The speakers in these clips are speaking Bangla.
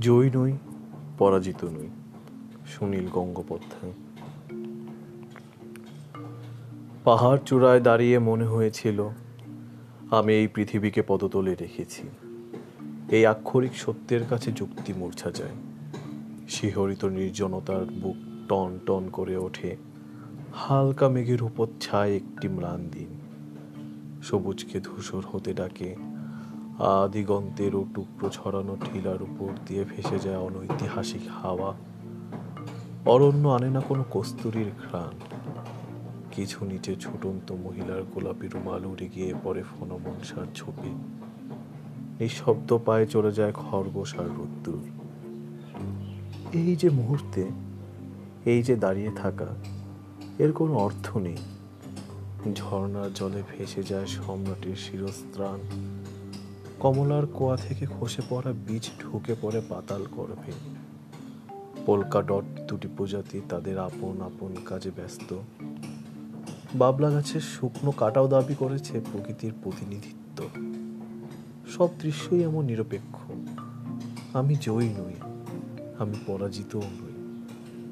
জয়ী নই, পরাজিত নই, সুনীল গঙ্গোপাধ্যায়। পাহাড় চূড়ায় দাঁড়িয়ে মনে হয়েছিল, আমি এই পৃথিবীকে পদতলে রেখেছি। এই আক্ষরিক সত্যের কাছে যুক্তি মূর্ছা যায়। শিহরিত নির্জনতার বুক টন টন করে ওঠে। হালকা মেঘের উপর ছায় একটি ম্লান দিন। সবুজকে ধূসর হতে ডাকে। আদিগন্তের ও টুকরো ছড়ানো টিলার উপর দিয়ে ভেসে যায় অনৈতিহাসিক হাওয়া। অরণ্য আনে না কোনো কস্তুরীর ঘ্রাণ। কিছু নিচে ছুটন্ত মহিলার গোলাপি রুমাল উড়ে গিয়ে পড়ে ফনমনসার ঝোপে। নিঃশব্দ পায়ে চলে যায় খরগোশ আর রোদ্দুর এই যে মুহূর্তে, এই যে দাঁড়িয়ে থাকা এর কোনো অর্থ নেই। ঝর্ণার জলে ভেসে যায় সম্রাটের শিরস্ত্রাণ। কমলার কোয়া থেকে খসে পড়া বীজ ঢুকে পড়ে পাতাল গর্ভে। পোলকা ডট দুটি প্রজাতি তাদের আপন আপন কাজে ব্যস্ত। বাবলা গাছের শুকনো কাটাও দাবি করেছে প্রকৃতির প্রতিনিধিত্ব। সব দৃশ্যই এমন নিরপেক্ষ। আমি জয়ী নই, আমি পরাজিতও নই।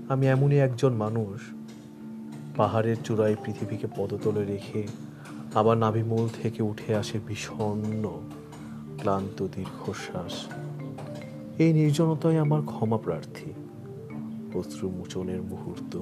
আমি এমনই একজন মানুষ পাহাড়ের চূড়ায় পৃথিবীকে পদতলে রেখে আবার নাভিমূল থেকে উঠে আসে বিষণ্ণ, ক্লান্ত দীর্ঘশ্বাস। এই নির্জনতায় আমার ক্ষমা প্রার্থী অশ্রু মোচনের মুহূর্ত।